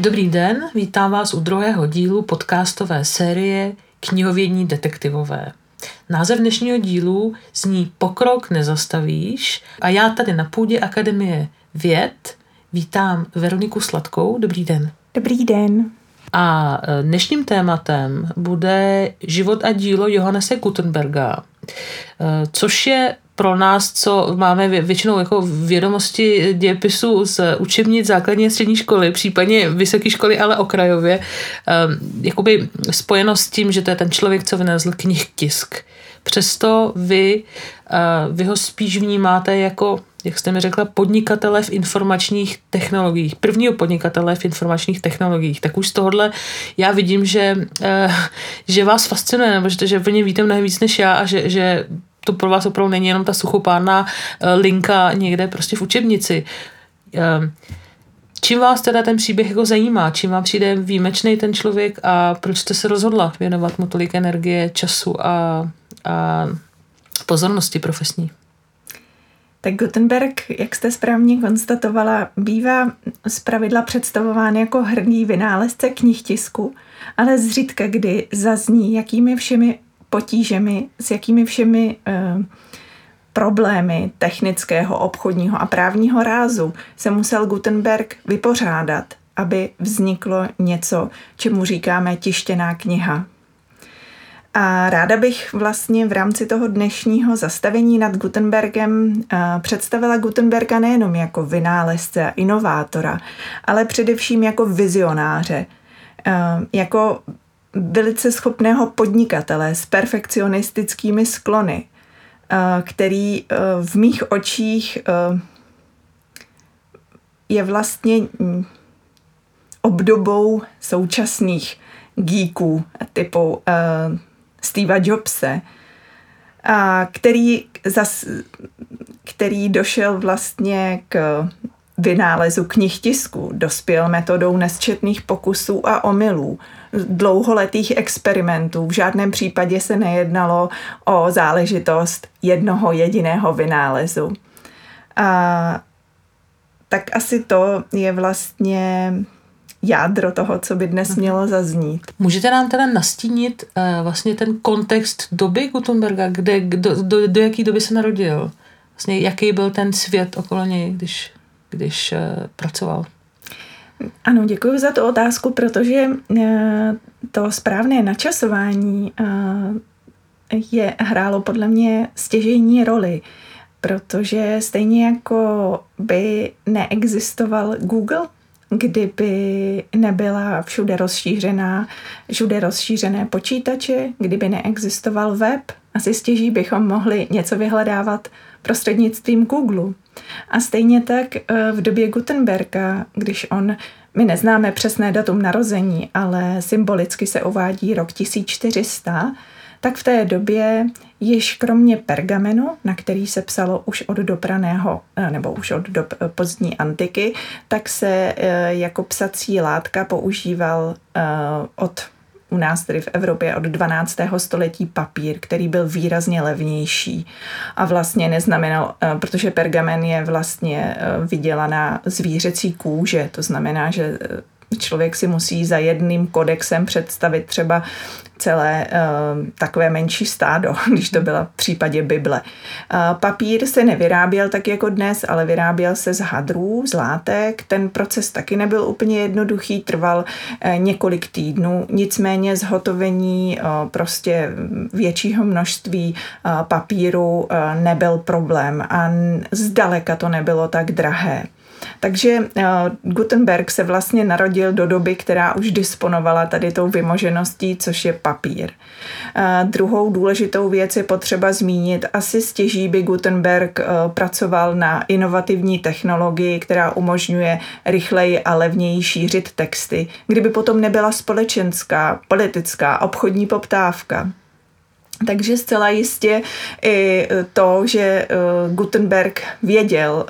Dobrý den, vítám vás u druhého dílu podcastové série Knihovědní detektivové. Název dnešního dílu zní Pokrok nezastavíš a já tady na půdě Akademie věd vítám Veroniku Sladkou. Dobrý den. Dobrý den. A e, dnešním tématem bude život a dílo Johannese Gutenberga, e, což je pro nás, co máme většinou jako vědomosti dějepisu z učebnic základní střední školy, případně vysoké školy, ale okrajově, um, jakoby spojeno s tím, že to je ten člověk, co vynalezl knih tisk. Přesto vy, uh, vy ho spíš vnímáte jako jak jste mi řekla, podnikatele v informačních technologiích, prvního podnikatele v informačních technologiích, tak už z tohohle já vidím, že, uh, že vás fascinuje, nebo že, že něm víte mnohem víc než já a že, že to pro vás opravdu není jenom ta suchopárná eh, linka někde prostě v učebnici. Ehm, čím vás teda ten příběh jako zajímá? Čím vám přijde výjimečný ten člověk a proč jste se rozhodla věnovat mu tolik energie, času a, a pozornosti profesní? Tak Gutenberg, jak jste správně konstatovala, bývá pravidla představován jako hrdý vynálezce knih tisku, ale zřídka kdy zazní, jakými všemi potížemi, s jakými všemi eh, problémy technického, obchodního a právního rázu se musel Gutenberg vypořádat, aby vzniklo něco, čemu říkáme tištěná kniha. A ráda bych vlastně v rámci toho dnešního zastavení nad Gutenbergem eh, představila Gutenberga nejenom jako vynálezce a inovátora, ale především jako vizionáře, eh, jako velice schopného podnikatele s perfekcionistickými sklony, eh, který eh, v mých očích eh, je vlastně hm, obdobou současných geeků typu Steva Jobse, který, zas, který došel vlastně k vynálezu knih tisku, dospěl metodou nesčetných pokusů a omylů, dlouholetých experimentů. V žádném případě se nejednalo o záležitost jednoho jediného vynálezu. A tak asi to je vlastně jádro toho, co by dnes mhm. mělo zaznít. Můžete nám teda nastínit uh, vlastně ten kontext doby Gutenberga, kde, do, do, do jaké doby se narodil? Vlastně jaký byl ten svět okolo něj, když, když uh, pracoval? Ano, děkuji za tu otázku, protože eh, to správné načasování eh, je hrálo podle mě stěžejní roli, protože stejně jako by neexistoval Google, kdyby nebyla všude rozšířená, všude rozšířené počítače, kdyby neexistoval web, asi stěží bychom mohli něco vyhledávat prostřednictvím Google. A stejně tak eh, v době Gutenberga, když on, my neznáme přesné datum narození, ale symbolicky se uvádí rok 1400, tak v té době již kromě pergamenu, na který se psalo už od dopraného, eh, nebo už od do pozdní antiky, tak se eh, jako psací látka používal od u nás tedy v Evropě od 12. století papír, který byl výrazně levnější a vlastně neznamenal, eh, protože pergamen je vlastně eh, vydělaná zvířecí kůže, to znamená, že eh, člověk si musí za jedným kodexem představit třeba celé uh, takové menší stádo, když to byla v případě Bible. Papír se nevyráběl tak jako dnes, ale vyráběl se z hadrů, z látek. Ten proces taky nebyl úplně jednoduchý, trval uh, několik týdnů, nicméně zhotovení uh, prostě většího množství uh, papíru nebyl problém a zdaleka to nebylo tak drahé. Takže uh, Gutenberg se vlastně narodil do doby, která už disponovala tady tou vymožeností, což je papír. Uh, druhou důležitou věc je potřeba zmínit, asi stěží by Gutenberg uh, pracoval na inovativní technologii, která umožňuje rychleji a levněji šířit texty, kdyby potom nebyla společenská, politická, obchodní poptávka. Takže zcela jistě i to, že Gutenberg věděl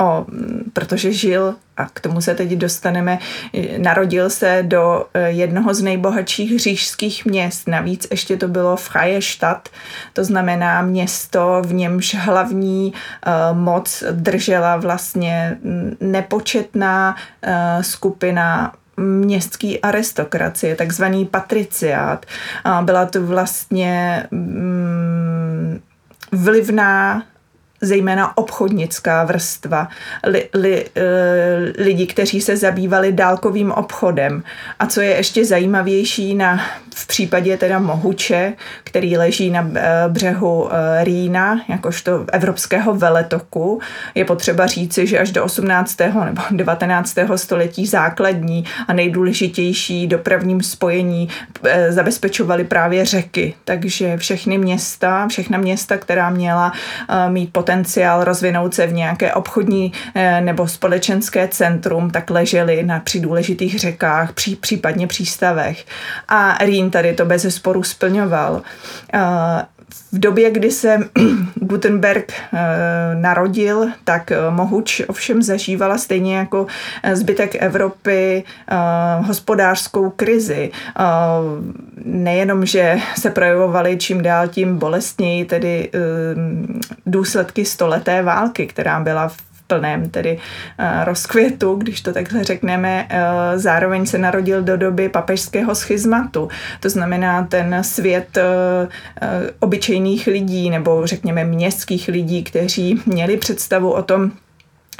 o, protože žil a k tomu se teď dostaneme, narodil se do jednoho z nejbohatších říšských měst. Navíc ještě to bylo v Stadt, to znamená město, v němž hlavní moc držela vlastně nepočetná skupina městský aristokracie, takzvaný patriciát. Byla to vlastně mm, vlivná zejména obchodnická vrstva, li, li, eh, lidi, kteří se zabývali dálkovým obchodem. A co je ještě zajímavější na, v případě teda Mohuče, který leží na eh, břehu eh, Rýna, jakožto evropského veletoku, je potřeba říci, že až do 18. nebo 19. století základní a nejdůležitější dopravním spojení zabezpečovaly právě řeky. Takže všechny města, všechna města, která měla mít potenciál rozvinout se v nějaké obchodní eh, nebo společenské centrum, tak ležely na při důležitých řekách, pří, případně přístavech. A Rýn tady to bez sporu splňoval. Eh, v době, kdy se Gutenberg eh, narodil, tak Mohuč ovšem zažívala stejně jako zbytek Evropy hospodářskou krizi. Nejenom, že se projevovaly čím dál tím bolestněji tedy důsledky stoleté války, která byla v plném tedy uh, rozkvětu, když to takhle řekneme. Uh, zároveň se narodil do doby papežského schizmatu. To znamená ten svět uh, obyčejných lidí nebo řekněme městských lidí, kteří měli představu o tom,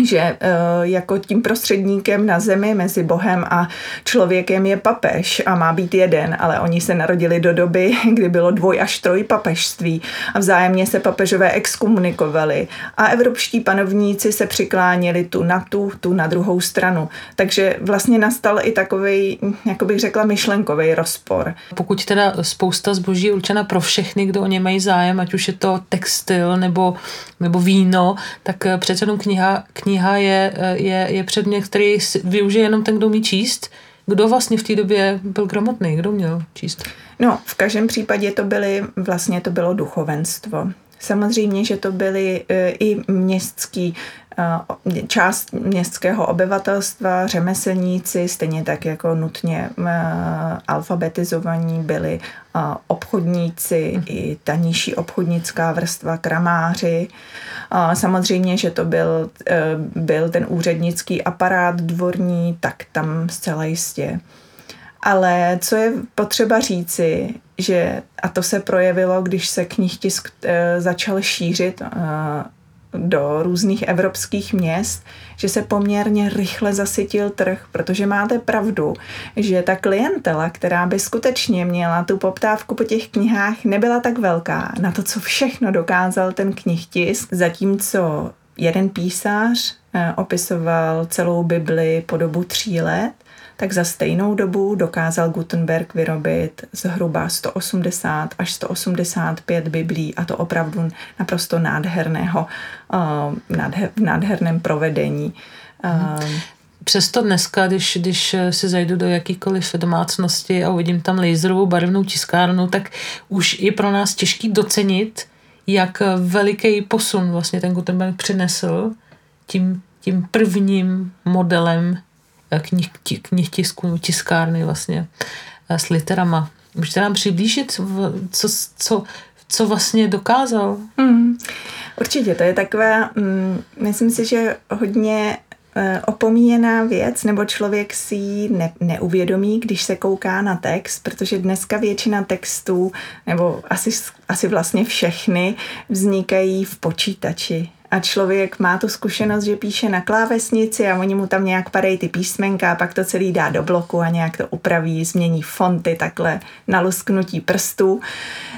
že uh, jako tím prostředníkem na zemi mezi Bohem a člověkem je papež a má být jeden, ale oni se narodili do doby, kdy bylo dvoj až troj papežství a vzájemně se papežové exkomunikovali a evropští panovníci se přikláněli tu na tu, tu na druhou stranu. Takže vlastně nastal i takový, jako bych řekla, myšlenkový rozpor. Pokud teda spousta zboží je určena pro všechny, kdo o ně mají zájem, ať už je to textil nebo, nebo víno, tak eh, přece jenom kniha, kniha kniha je, je, je předmět, který využije jenom ten, kdo umí číst. Kdo vlastně v té době byl gramotný? Kdo měl číst? No, v každém případě to byly, vlastně to bylo duchovenstvo. Samozřejmě, že to byly e, i městský část městského obyvatelstva, řemeslníci, stejně tak jako nutně e, alfabetizovaní byli obchodníci, mm. i ta nižší obchodnická vrstva, kramáři. Samozřejmě, že to byl, byl ten úřednický aparát dvorní, tak tam zcela jistě. Ale co je potřeba říci, že, a to se projevilo, když se knihtisk e, začal šířit e, do různých evropských měst, že se poměrně rychle zasytil trh, protože máte pravdu, že ta klientela, která by skutečně měla tu poptávku po těch knihách, nebyla tak velká. Na to, co všechno dokázal ten knihtisk, zatímco jeden písař e, opisoval celou Bibli po dobu tří let, tak za stejnou dobu dokázal Gutenberg vyrobit zhruba 180 až 185 biblí a to opravdu naprosto nádherného, uh, nádher, v nádherném provedení. Uh, Přesto dneska, když, když si zajdu do jakýkoliv domácnosti a uvidím tam laserovou barevnou tiskárnu, tak už je pro nás těžký docenit, jak veliký posun vlastně ten Gutenberg přinesl tím, tím prvním modelem knih, knih tisku, tiskárny vlastně eh, s literama. Můžete nám přiblížit, co, co, co vlastně dokázal? Hmm. Určitě, to je takové, mm, myslím si, že hodně eh, opomíjená věc, nebo člověk si ji ne, neuvědomí, když se kouká na text, protože dneska většina textů, nebo asi, asi vlastně všechny, vznikají v počítači a člověk má tu zkušenost, že píše na klávesnici a oni mu tam nějak padají ty písmenka a pak to celý dá do bloku a nějak to upraví, změní fonty takhle na lusknutí prstů.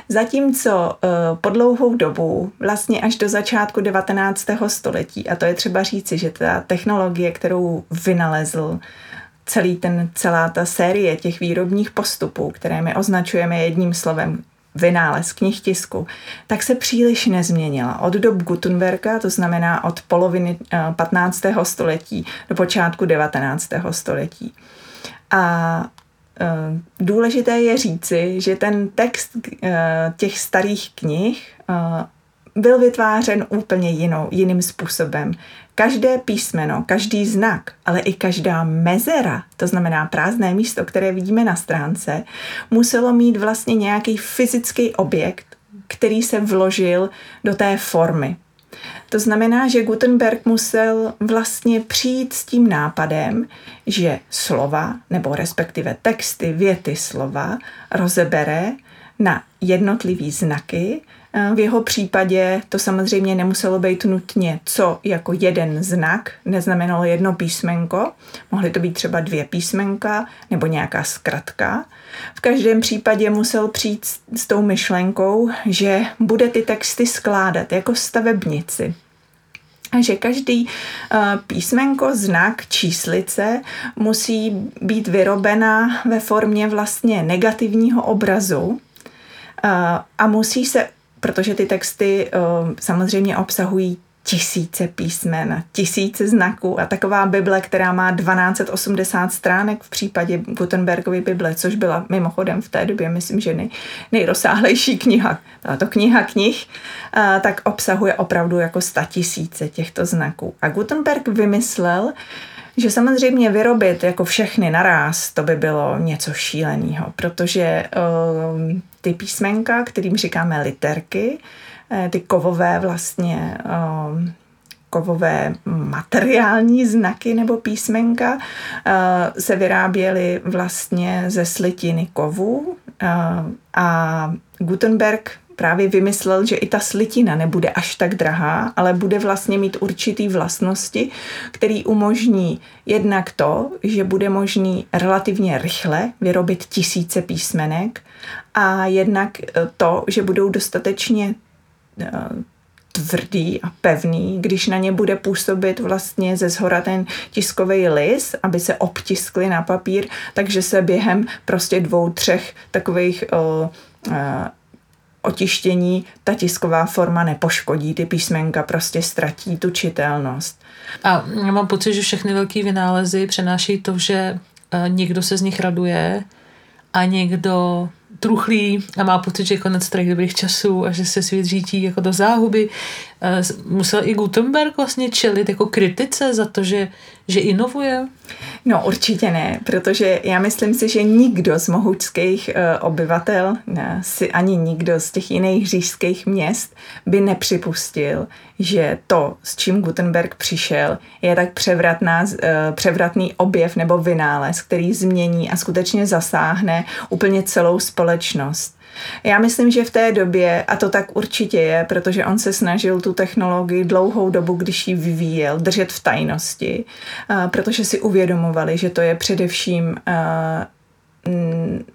Zatímco uh, po dlouhou dobu, vlastně až do začátku 19. století, a to je třeba říci, že ta technologie, kterou vynalezl, celý ten, celá ta série těch výrobních postupů, které my označujeme jedním slovem vynález knihtisku, tak se příliš nezměnila. Od dob Gutenberga, to znamená od poloviny 15. Eh, století do počátku 19. století. A eh, důležité je říci, že ten text eh, těch starých knih byl vytvářen úplně jinou, jiným způsobem. Každé písmeno, každý znak, ale i každá mezera, to znamená prázdné místo, které vidíme na stránce, muselo mít vlastně nějaký fyzický objekt, který se vložil do té formy. To znamená, že Gutenberg musel vlastně přijít s tím nápadem, že slova, nebo respektive texty, věty slova, rozebere na jednotlivý znaky. V jeho případě to samozřejmě nemuselo být nutně co jako jeden znak, neznamenalo jedno písmenko, mohly to být třeba dvě písmenka nebo nějaká zkratka. V každém případě musel přijít s tou myšlenkou, že bude ty texty skládat jako stavebnici. A že každý písmenko, znak, číslice musí být vyrobena ve formě vlastně negativního obrazu a musí se, protože ty texty samozřejmě obsahují tisíce písmen, tisíce znaků a taková Bible, která má 1280 stránek v případě Gutenbergovy Bible, což byla mimochodem v té době, myslím, že nej, nejrozsáhlejší kniha, tato kniha knih, tak obsahuje opravdu jako sta tisíce těchto znaků. A Gutenberg vymyslel, že samozřejmě vyrobit jako všechny naraz, to by bylo něco šíleného, protože uh, ty písmenka, kterým říkáme literky, Eh, ty kovové vlastně ehm, kovové materiální znaky nebo písmenka eh, se vyráběly vlastně ze slitiny kovu eh, a Gutenberg právě vymyslel, že i ta slitina nebude až tak drahá, ale bude vlastně mít určitý vlastnosti, který umožní jednak to, že bude možný relativně rychle vyrobit tisíce písmenek a jednak to, že budou dostatečně Eh, tvrdý a pevný, když na ně bude působit vlastně ze zhora ten tiskový lis, aby se obtiskly na papír, takže se během prostě dvou, třech takových uh, uh, otištění ta tisková forma nepoškodí, ty písmenka prostě ztratí tu čitelnost. A já mám pocit, že všechny velké vynálezy přenáší to, že uh, někdo se z nich raduje a někdo truchlí a má pocit, že je konec starých dobrých časů a že se svět řítí jako do záhuby. Musel i Gutenberg vlastně čelit jako kritice za to, že, že inovuje? No určitě ne, protože já myslím si, že nikdo z mohučských uh, obyvatel, ne, si ani nikdo z těch jiných říšských měst by nepřipustil, že to, s čím Gutenberg přišel, je tak převratná, uh, převratný objev nebo vynález, který změní a skutečně zasáhne úplně celou společnost. Já myslím, že v té době, a to tak určitě je, protože on se snažil tu technologii dlouhou dobu, když ji vyvíjel, držet v tajnosti, protože si uvědomovali, že to je především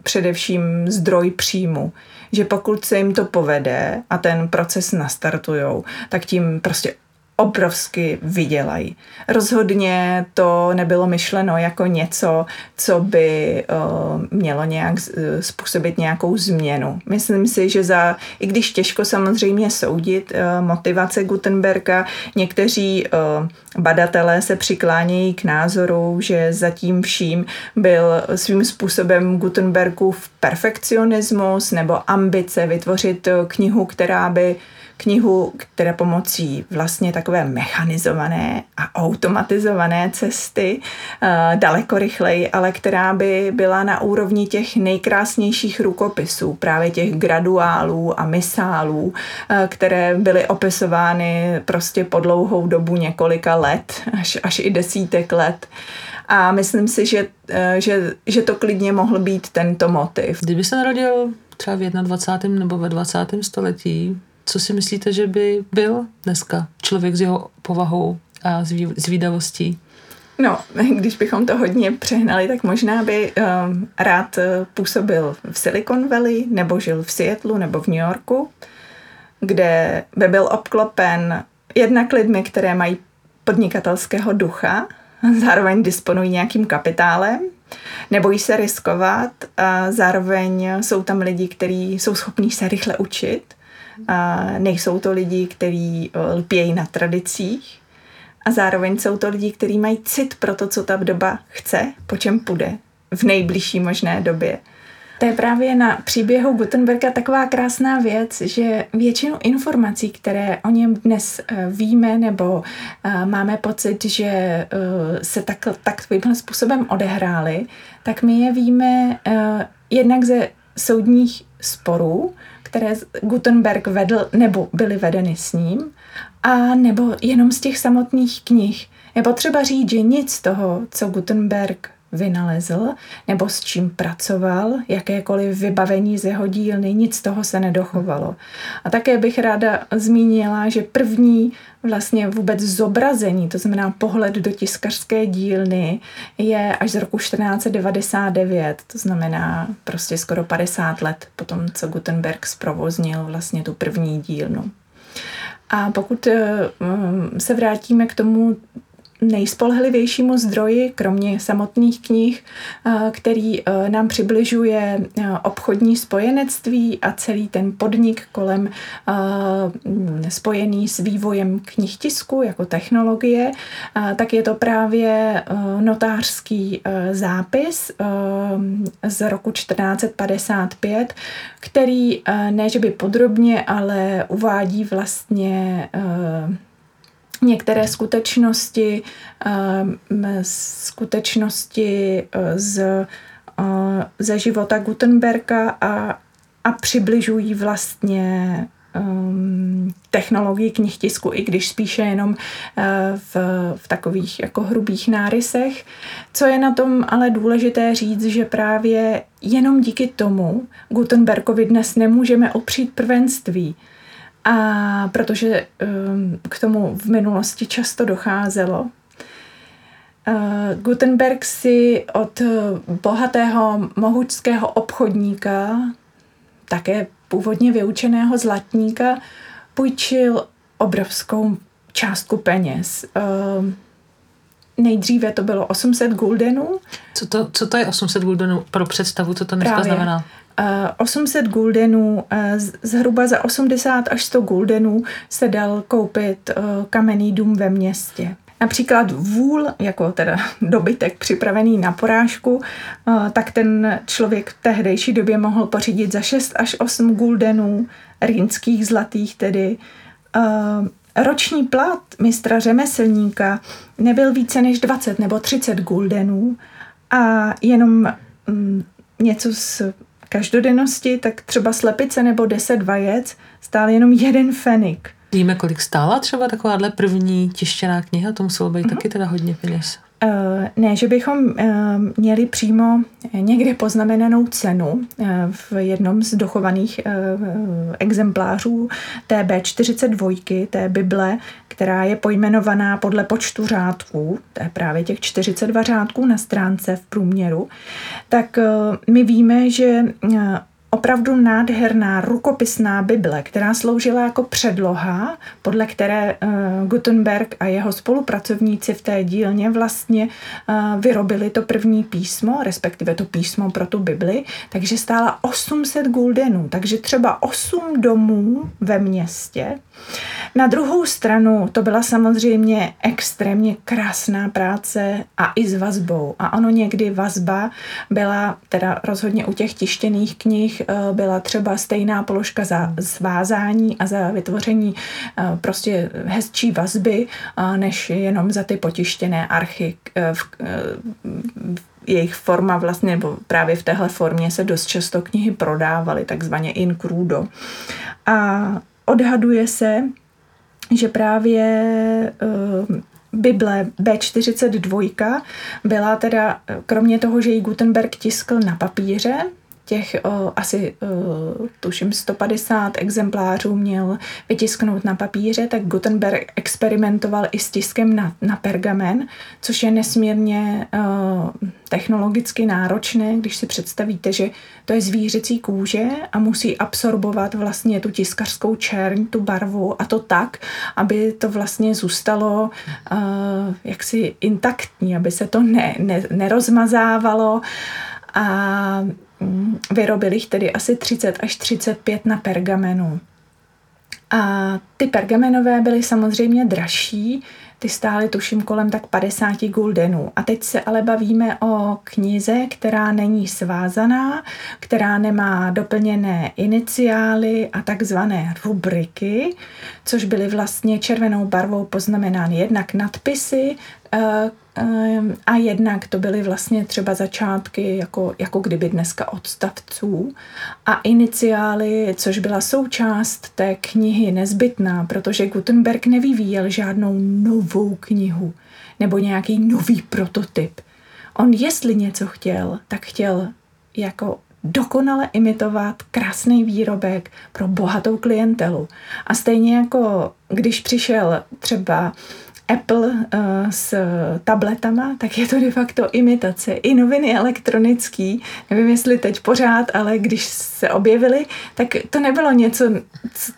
především zdroj příjmu. Že pokud se jim to povede a ten proces nastartujou, tak tím prostě obrovsky vydělají. Rozhodně to nebylo myšleno jako něco, co by uh, mělo nějak způsobit nějakou změnu. Myslím si, že za, i když těžko samozřejmě soudit uh, motivace Gutenberga, někteří uh, badatelé se přiklánějí k názoru, že zatím vším byl svým způsobem Gutenbergův perfekcionismus nebo ambice vytvořit knihu, která by knihu, která pomocí vlastně takové mechanizované a automatizované cesty uh, daleko rychleji, ale která by byla na úrovni těch nejkrásnějších rukopisů, právě těch graduálů a misálů, uh, které byly opisovány prostě po dlouhou dobu několika let, až, až i desítek let. A myslím si, že, uh, že, že to klidně mohl být tento motiv. Kdyby se narodil třeba v 21. nebo ve 20. století, co si myslíte, že by byl dneska člověk s jeho povahou a zvídavostí? No, když bychom to hodně přehnali, tak možná by um, rád eh, působil v Silicon Valley, nebo žil v Seattleu, nebo v New Yorku, kde by byl obklopen jednak lidmi, které mají podnikatelského ducha, zároveň disponují nějakým kapitálem, nebojí se riskovat a zároveň jsou tam lidi, kteří jsou schopní se rychle učit a nejsou to lidi, kteří eh, lpějí na tradicích a zároveň jsou to lidi, kteří mají cit pro to, co ta doba chce, po čem půjde v nejbližší možné době. To je právě na příběhu Gutenberga taková krásná věc, že většinu informací, které o něm dnes eh, víme nebo eh, máme pocit, že se tak, takovým způsobem odehrály, tak my je víme jednak ze soudních sporů, které Gutenberg vedl nebo byly vedeny s ním, a nebo jenom z těch samotných knih. Je potřeba říct, že nic z toho, co Gutenberg vynalezl nebo s čím pracoval, jakékoliv vybavení z jeho dílny, nic z toho se nedochovalo. A také bych ráda zmínila, že první vlastně vůbec zobrazení, to znamená pohled do tiskařské dílny, je až z roku 1499, to znamená prostě skoro 50 let potom, co Gutenberg zprovoznil vlastně tu první dílnu. A pokud eh, se vrátíme k tomu nejspolehlivějšímu zdroji, kromě samotných knih, eh, který eh, nám přibližuje eh, obchodní spojenectví a celý ten podnik kolem spojený s vývojem knihtisku jako technologie, tak je to právě notářský zápis z roku 1455, který ne, že by podrobně, ale uvádí vlastně některé skutečnosti, ehm, skutečnosti eh, z, eh, ze života Gutenberga a, a přibližují vlastně um, technologii knihtisku, i když spíše jenom uh, v, v takových jako hrubých nárysech. Co je na tom ale důležité říct, že právě jenom díky tomu Gutenbergovi dnes nemůžeme opřít prvenství. A protože um, k tomu v minulosti často docházelo, uh, Gutenberg si od bohatého mohučského obchodníka, také původně vyučeného zlatníka, půjčil obrovskou částku peněz. Nejdříve to bylo 800 guldenů. Co to, co to je 800 guldenů pro představu, co to dneska Právě. znamená? 800 guldenů, zhruba za 80 až 100 guldenů se dal koupit kamenný dům ve městě. Například vůl, jako teda dobytek připravený na porážku, tak ten člověk v tehdejší době mohl pořídit za 6 až 8 guldenů, rýnských zlatých tedy. Roční plat mistra řemeslníka nebyl více než 20 nebo 30 guldenů a jenom mm, něco s každodennosti, tak třeba slepice nebo deset vajec stál jenom jeden fenik. Víme, kolik stála třeba takováhle první tištěná kniha? To muselo být uh-huh. taky teda hodně peněz. Uh, ne, že bychom uh, měli přímo někde poznamenanou cenu uh, v jednom z dochovaných exemplářů té B42, té Bible, která je pojmenovaná podle počtu řádků, to je právě těch 42 řádků na stránce v průměru, tak my víme, že opravdu nádherná rukopisná Bible, která sloužila jako předloha, podle které uh, Gutenberg a jeho spolupracovníci v té dílně vlastně uh, vyrobili to první písmo, respektive to písmo pro tu Bibli, takže stála 800 guldenů, takže třeba 8 domů ve městě. Na druhou stranu to byla samozřejmě extrémně krásná práce a i s vazbou. A ono někdy vazba byla, teda rozhodně u těch tištěných knih, Eh, byla třeba stejná položka za svázání a za vytvoření eh, prostě hezčí vazby, eh, než jenom za ty potištěné archy v, jejich forma vlastně, nebo právě v téhle formě se dost často knihy prodávaly, takzvaně in crudo. A odhaduje se, že právě Bible B42 byla teda, kromě toho, že ji Gutenberg tiskl na papíře, těch o, asi o, tuším 150 exemplářů měl vytisknout na papíře, tak Gutenberg experimentoval i s tiskem na, na pergamen, což je nesmírně o, technologicky náročné, když si představíte, že to je zvířecí kůže a musí absorbovat vlastně tu tiskařskou čerň, tu barvu a to tak, aby to vlastně zůstalo uh, jaksi intaktní, aby se to ne, ne, nerozmazávalo. A Vyrobili jich tedy asi 30 až 35 na pergamenu. A ty pergamenové byly samozřejmě dražší, ty stály tuším kolem tak 50 guldenů. A teď se ale bavíme o knize, která není svázaná, která nemá doplněné iniciály a takzvané rubriky, což byly vlastně červenou barvou poznamenány jednak nadpisy, a jednak to byly vlastně třeba začátky, jako, jako kdyby dneska odstavců a iniciály, což byla součást té knihy nezbytná, protože Gutenberg nevyvíjel žádnou novou knihu nebo nějaký nový prototyp. On jestli něco chtěl, tak chtěl jako dokonale imitovat krásný výrobek pro bohatou klientelu. A stejně jako když přišel třeba Apple uh, s tabletama, tak je to de facto imitace. I noviny elektronický, nevím jestli teď pořád, ale když se objevily, tak to nebylo něco,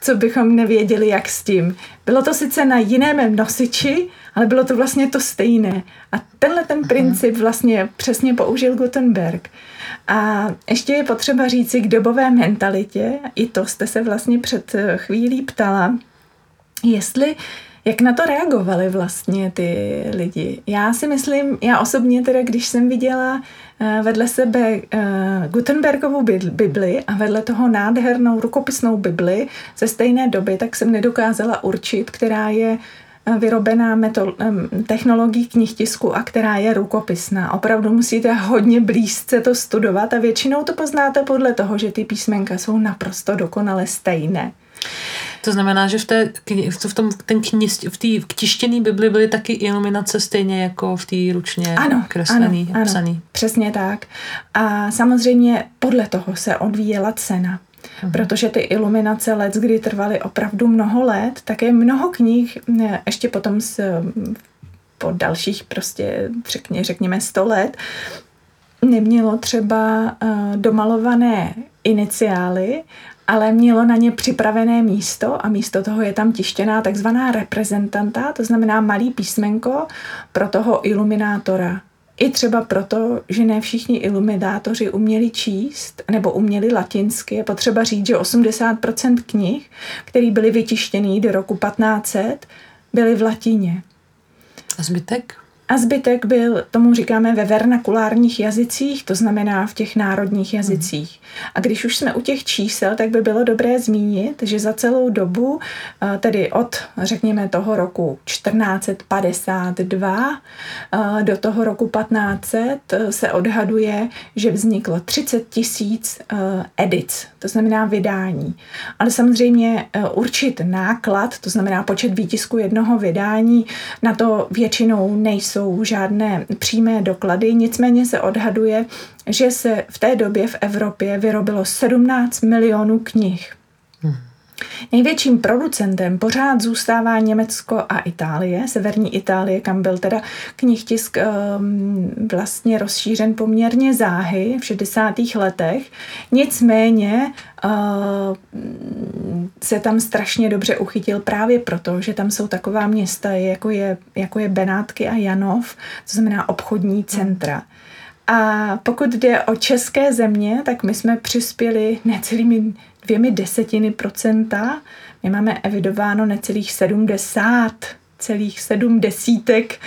co bychom nevěděli, jak s tím. Bylo to sice na jiném nosiči, ale bylo to vlastně to stejné. A tenhle ten princip vlastně přesně použil Gutenberg. A ještě je potřeba říci k dobové mentalitě, i to jste se vlastně před chvílí ptala, jestli jak na to reagovali vlastně ty lidi? Já si myslím, já osobně teda, když jsem viděla eh, vedle sebe eh, Gutenbergovou Bibli a vedle toho nádhernou rukopisnou Bibli ze stejné doby, tak jsem nedokázala určit, která je eh, vyrobená metod, technologií knihtisku a která je rukopisná. Opravdu musíte hodně blízce to studovat a většinou to poznáte podle toho, že ty písmenka jsou naprosto dokonale stejné. To znamená, že v, té, v tom ten knih, v té tištěné Bibli byly taky iluminace stejně jako v té ručně ano, kreslený, ano, psaný. Ano, přesně tak. A samozřejmě podle toho se odvíjela cena. Uhum. Protože ty iluminace let, kdy trvaly opravdu mnoho let, tak je mnoho knih, ještě potom z, po dalších prostě, řekně, řekněme, 100 let, nemělo třeba uh, domalované iniciály ale mělo na ně připravené místo a místo toho je tam tištěná takzvaná reprezentanta, to znamená malý písmenko pro toho iluminátora. I třeba proto, že ne všichni iluminátoři uměli číst nebo uměli latinsky. Je potřeba říct, že 80% knih, které byly vytištěny do roku 1500, byly v latině. A zbytek? A zbytek byl, tomu říkáme ve vernakulárních jazycích, to znamená v těch národních jazycích. A když už jsme u těch čísel, tak by bylo dobré zmínit, že za celou dobu, eh, tedy od, řekněme, toho roku 1452 eh, do toho roku 1500 eh, se odhaduje, že vzniklo 30 tisíc edic, to znamená vydání. Ale samozřejmě určit náklad, to znamená počet výtisku jednoho vydání, na to většinou nejsou nejsou žádné přímé doklady, nicméně se odhaduje, že se v té době v Evropě vyrobilo 17 milionů knih. Hmm. Největším producentem pořád zůstává Německo a Itálie, severní Itálie, kam byl teda knihtisk um, vlastně rozšířen poměrně záhy v 60. letech. Nicméně uh, se tam strašně dobře uchytil právě proto, že tam jsou taková města, jako je, jako je Benátky a Janov, to znamená obchodní centra. A pokud jde o české země, tak my jsme přispěli necelými dvěmi desetiny procenta. My máme evidováno necelých 70, celých sedm desítek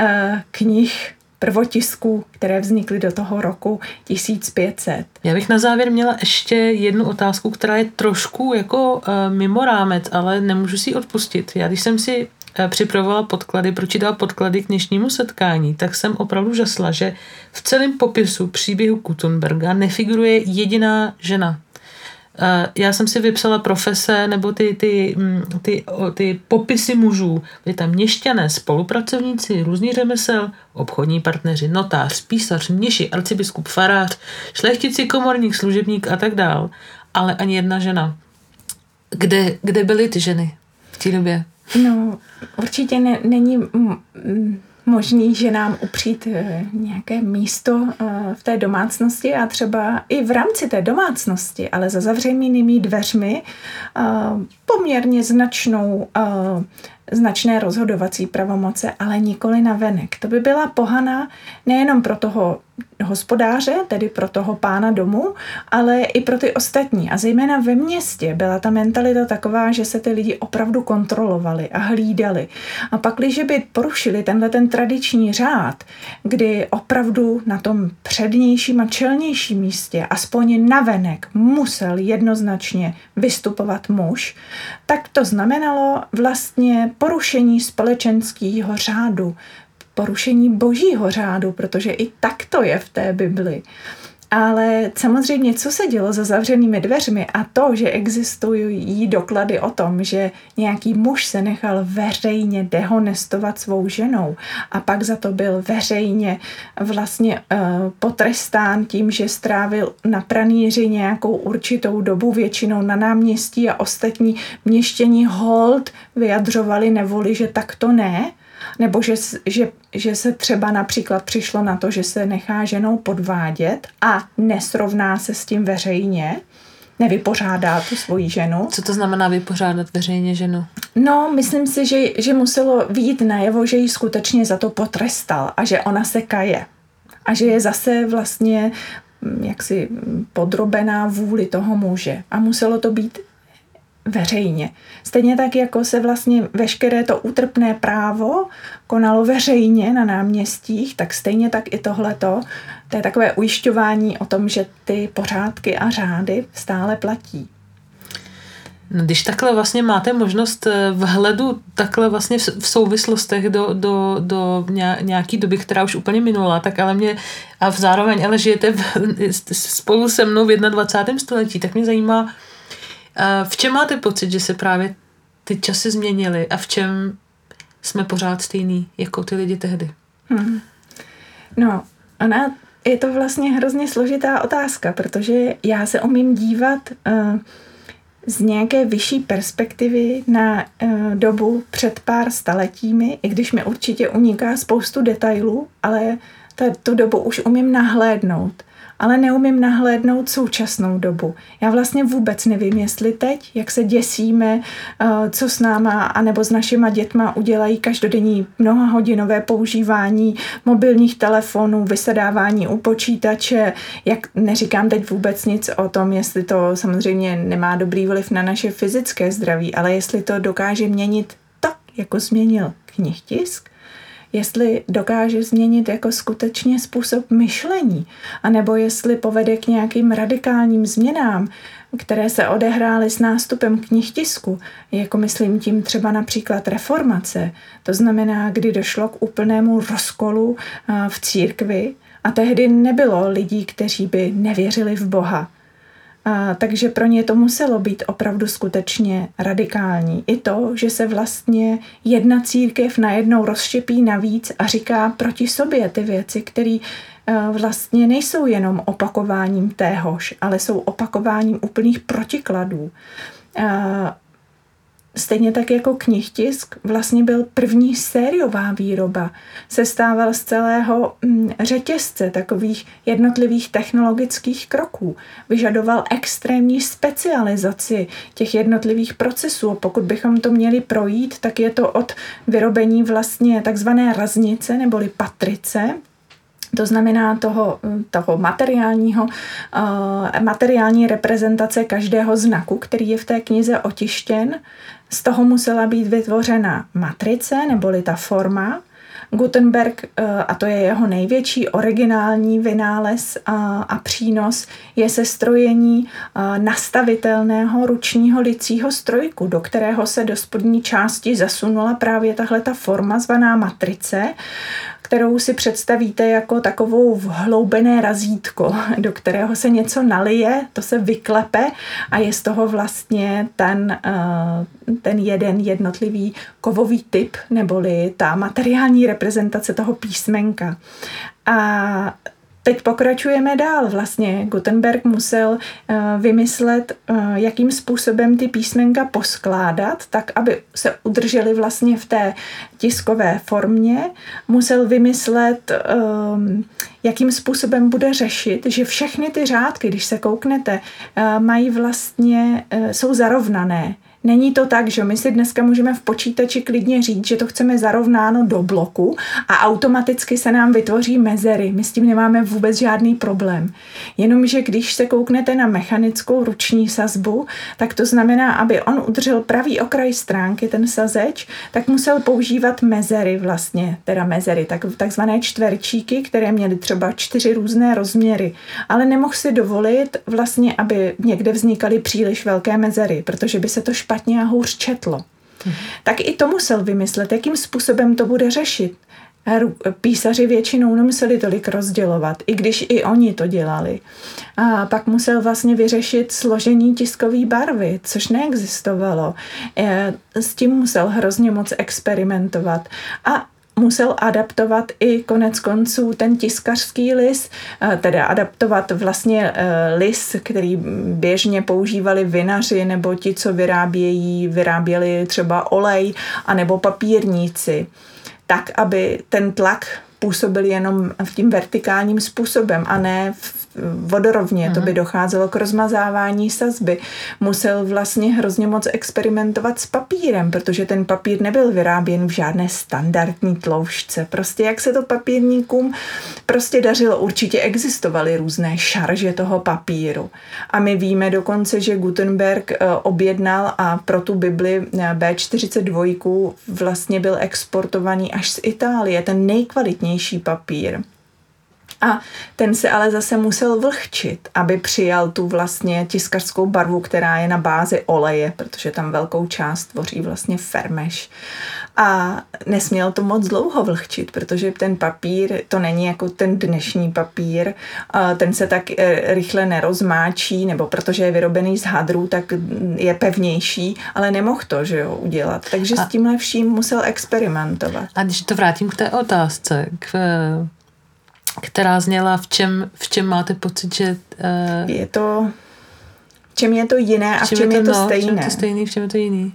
uh, knih prvotisků, které vznikly do toho roku 1500. Já bych na závěr měla ještě jednu otázku, která je trošku jako uh, mimo rámec, ale nemůžu si odpustit. Já když jsem si uh, připravovala podklady, pročítala podklady k dnešnímu setkání, tak jsem opravdu žasla, že v celém popisu příběhu Gutenberga nefiguruje jediná žena. Já jsem si vypsala profese nebo ty, ty, mm, ty, ty popisy mužů. Byli tam měšťané, spolupracovníci, různý řemesel, obchodní partneři, notář, písař, měši, arcibiskup, farář, šlechtici, komorník, služebník a tak dál. Ale ani jedna žena. Kde, kde byly ty ženy v té době? No, určitě ne, není možný, že nám upřít eh, nějaké místo eh, v té domácnosti a třeba i v rámci té domácnosti, ale za zavřenými dveřmi eh, poměrně značnou značné rozhodovací pravomoce, ale nikoli na venek. To by byla pohana nejenom pro toho hospodáře, tedy pro toho pána domu, ale i pro ty ostatní. A zejména ve městě byla ta mentalita taková, že se ty lidi opravdu kontrolovali a hlídali. A pak, když by porušili tenhle ten tradiční řád, kdy opravdu na tom přednějším a čelnějším místě, aspoň navenek, musel jednoznačně vystupovat muž, tak to znamenalo vlastně porušení společenského řádu, porušení božího řádu, protože i tak to je v té Bibli. Ale samozřejmě, co se dělo za zavřenými dveřmi a to, že existují doklady o tom, že nějaký muž se nechal veřejně dehonestovat svou ženou a pak za to byl veřejně vlastně uh, potrestán tím, že strávil na pranýři nějakou určitou dobu, většinou na náměstí a ostatní měštění hold vyjadřovali nevoli, že tak to ne, nebo že, že, že se třeba například přišlo na to, že se nechá ženou podvádět a nesrovná se s tím veřejně, nevypořádá tu svoji ženu. Co to znamená vypořádat veřejně ženu? No, myslím si, že, že muselo výjít najevo, že ji skutečně za to potrestal a že ona se kaje. A že je zase vlastně mm, jaksi podrobená vůli toho muže. A muselo to být veřejně. Stejně tak, jako se vlastně veškeré to útrpné právo konalo veřejně na náměstích, tak stejně tak i tohleto, to je takové ujišťování o tom, že ty pořádky a řády stále platí. No, když takhle vlastně máte možnost eh, vhledu takhle vlastně v souvislostech do, do, do nějaký doby, která už úplně minula, tak ale mě a zároveň ale žijete v, spolu se mnou v 21. století, tak mě zajímá, v čem máte pocit, že se právě ty časy změnily a v čem jsme pořád stejný jako ty lidi tehdy? Hmm. No, ona je to vlastně hrozně složitá otázka, protože já se umím dívat uh, z nějaké vyšší perspektivy na uh, dobu před pár staletími, i když mi určitě uniká spoustu detailů, ale tu dobu už umím nahlédnout ale neumím nahlédnout současnou dobu. Já vlastně vůbec nevím, jestli teď, jak se děsíme, eh, co s náma anebo s našima dětma udělají každodenní mnohahodinové používání mobilních telefonů, vysedávání u počítače, jak neříkám teď vůbec nic o tom, jestli to samozřejmě nemá dobrý vliv na naše fyzické zdraví, ale jestli to dokáže měnit tak, jako změnil knihtisk, jestli dokáže změnit jako skutečně způsob myšlení, anebo jestli povede k nějakým radikálním změnám, které se odehrály s nástupem knihtisku, jako myslím tím třeba například reformace, to znamená, kdy došlo k úplnému rozkolu v církvi a tehdy nebylo lidí, kteří by nevěřili v Boha. A, takže pro ně to muselo být opravdu skutečně radikální. I to, že se vlastně jedna církev najednou rozštěpí navíc a říká proti sobě ty věci, které vlastně nejsou jenom opakováním téhož, ale jsou opakováním úplných protikladů. Stejně tak jako knihtisk vlastně byl první sériová výroba. Sestával z celého mm, řetězce takových jednotlivých technologických kroků. Vyžadoval extrémní specializaci těch jednotlivých procesů. Pokud bychom to měli projít, tak je to od vyrobení vlastně takzvané raznice neboli patrice, to znamená toho, toho materiálního, uh, materiální reprezentace každého znaku, který je v té knize otištěn. Z toho musela být vytvořena matrice, neboli ta forma. Gutenberg, uh, a to je jeho největší originální vynález a, přínos, je sestrojení uh, nastavitelného ručního licího strojku, do kterého se do spodní části zasunula právě tahle ta forma zvaná matrice kterou si představíte jako takovou vhloubené razítko, do kterého se něco nalije, to se vyklepe a je z toho vlastně ten, eh, ten jeden jednotlivý kovový typ, neboli ta materiální reprezentace toho písmenka. A Teď pokračujeme dál. Vlastně Gutenberg musel uh, vymyslet, uh, jakým způsobem ty písmenka poskládat, tak aby se udržely vlastně v té tiskové formě. Musel vymyslet, um, jakým způsobem bude řešit, že všechny ty řádky, když se kouknete, uh, mají vlastně, jsou zarovnané Není to tak, že my si dneska můžeme v počítači klidně říct, že to chceme zarovnáno do bloku a automaticky se nám vytvoří mezery. My s tím nemáme vůbec žádný problém. Jenomže když se kouknete na mechanickou ruční sazbu, tak to znamená, aby on udržel pravý okraj stránky, ten sazeč, tak musel používat mezery vlastně, teda mezery, tak, takzvané čtverčíky, které měly třeba čtyři různé rozměry. Ale nemohl si dovolit vlastně, aby někde vznikaly příliš velké mezery, protože by se to špatně a hůř četlo. Hmm. Tak i to musel vymyslet, jakým způsobem to bude řešit. Písaři většinou nemuseli tolik rozdělovat, i když i oni to dělali. A pak musel vlastně vyřešit složení tiskové barvy, což neexistovalo. E, s tím musel hrozně moc experimentovat. A musel adaptovat i konec konců ten tiskařský lis, e, teda adaptovat vlastně e, lis, který běžně používali vinaři nebo ti, co vyrábějí, vyráběli třeba olej, anebo papírníci tak, aby ten tlak působil jenom v tím vertikálním způsobem a ne v vodorovně, mm-hmm. to by mhm. docházelo k rozmazávání sazby. Musel vlastně hrozně moc experimentovat s papírem, protože ten papír nebyl vyráběn v žádné standardní tloušťce. Prostě jak se to papírníkům prostě dařilo, určitě existovaly různé šarže toho papíru. A my víme dokonce, že Gutenberg eh, objednal a pro tu Bibli eh, B42 vlastně byl exportovaný až z Itálie, ten nejkvalitnější papír. A ten se ale zase musel vlhčit, aby přijal tu vlastně tiskařskou barvu, která je na bázi oleje, protože tam velkou část tvoří vlastně fermeš. A nesměl to moc dlouho vlhčit, protože ten papír, to není jako ten dnešní papír, ten se tak e, rychle nerozmáčí, nebo protože je vyrobený z hadrů, tak je pevnější, ale nemohl to, že jo, udělat. Takže a, s tímhle vším musel experimentovat. A když to vrátím k té otázce, k která zněla, v čem, v čem máte pocit, že... Uh, je to... V čem je to jiné a v čem, v čem je to, no, stejné. V čem je to stejný, v čem je to jiný.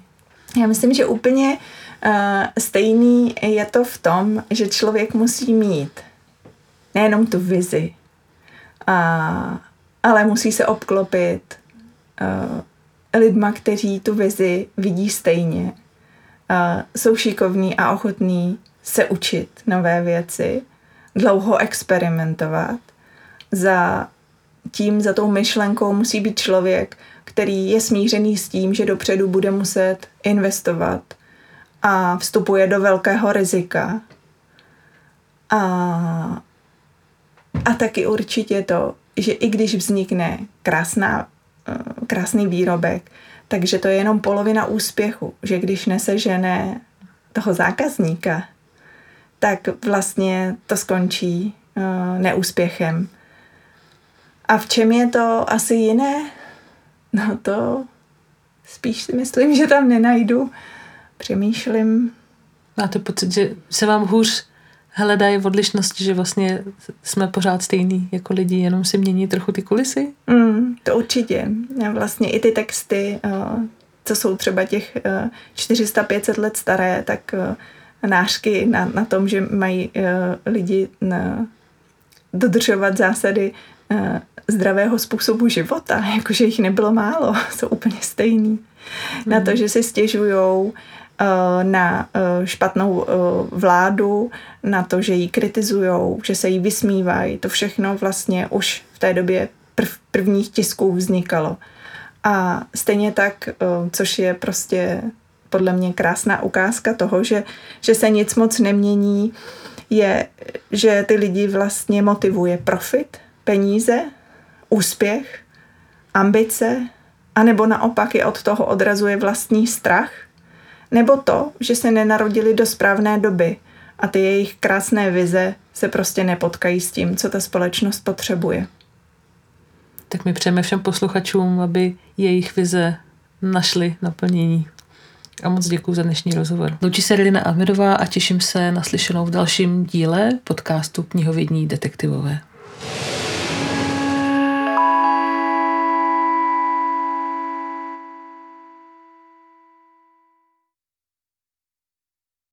Já myslím, že úplně uh, stejný je to v tom, že člověk musí mít nejenom tu vizi, uh, ale musí se obklopit uh, lidma, kteří tu vizi vidí stejně. Uh, jsou šikovní a ochotní se učit nové věci dlouho experimentovat. Za tím, za tou myšlenkou musí být člověk, který je smířený s tím, že dopředu bude muset investovat a vstupuje do velkého rizika. A, a taky určitě to, že i když vznikne krásná, eh, krásný výrobek, takže to je jenom polovina úspěchu, že když nesežené toho zákazníka, tak vlastně to skončí uh, neúspěchem. A v čem je to asi jiné? No to spíš si myslím, že tam nenajdu. Přemýšlím. Máte pocit, že se vám hůř hledají v odlišnosti, že vlastně jsme pořád stejný jako lidi, jenom si mění trochu ty kulisy? Mm, to určitě. A vlastně i ty texty, uh, co jsou třeba těch uh, 400-500 let staré, tak uh, nářky na, na tom, že mají uh, lidi na, dodržovat zásady uh, zdravého způsobu života, jakože jich nebylo málo, jsou úplně stejný. Mm. Na to, mhm. že si stěžujou uh, na uh, špatnou uh, vládu, na to, že ji kritizujou, že se jí vysmívají, to všechno vlastně už v té době prv, prvních tisků vznikalo. A stejně tak, což je prostě podle mě krásná ukázka toho, že, že se nic moc nemění, je, že ty lidi vlastně motivuje profit, peníze, úspěch, ambice, anebo naopak je od toho odrazuje vlastní strach, nebo to, že se nenarodili do správné doby a ty jejich krásné vize se prostě nepotkají s tím, co ta společnost potřebuje. Tak my přejeme všem posluchačům, aby jejich vize našly naplnění. A moc děkuji za dnešní rozhovor. Loučí se Relina Ahmedová a těším se na slyšenou v dalším díle podcastu Knihovědní detektivové.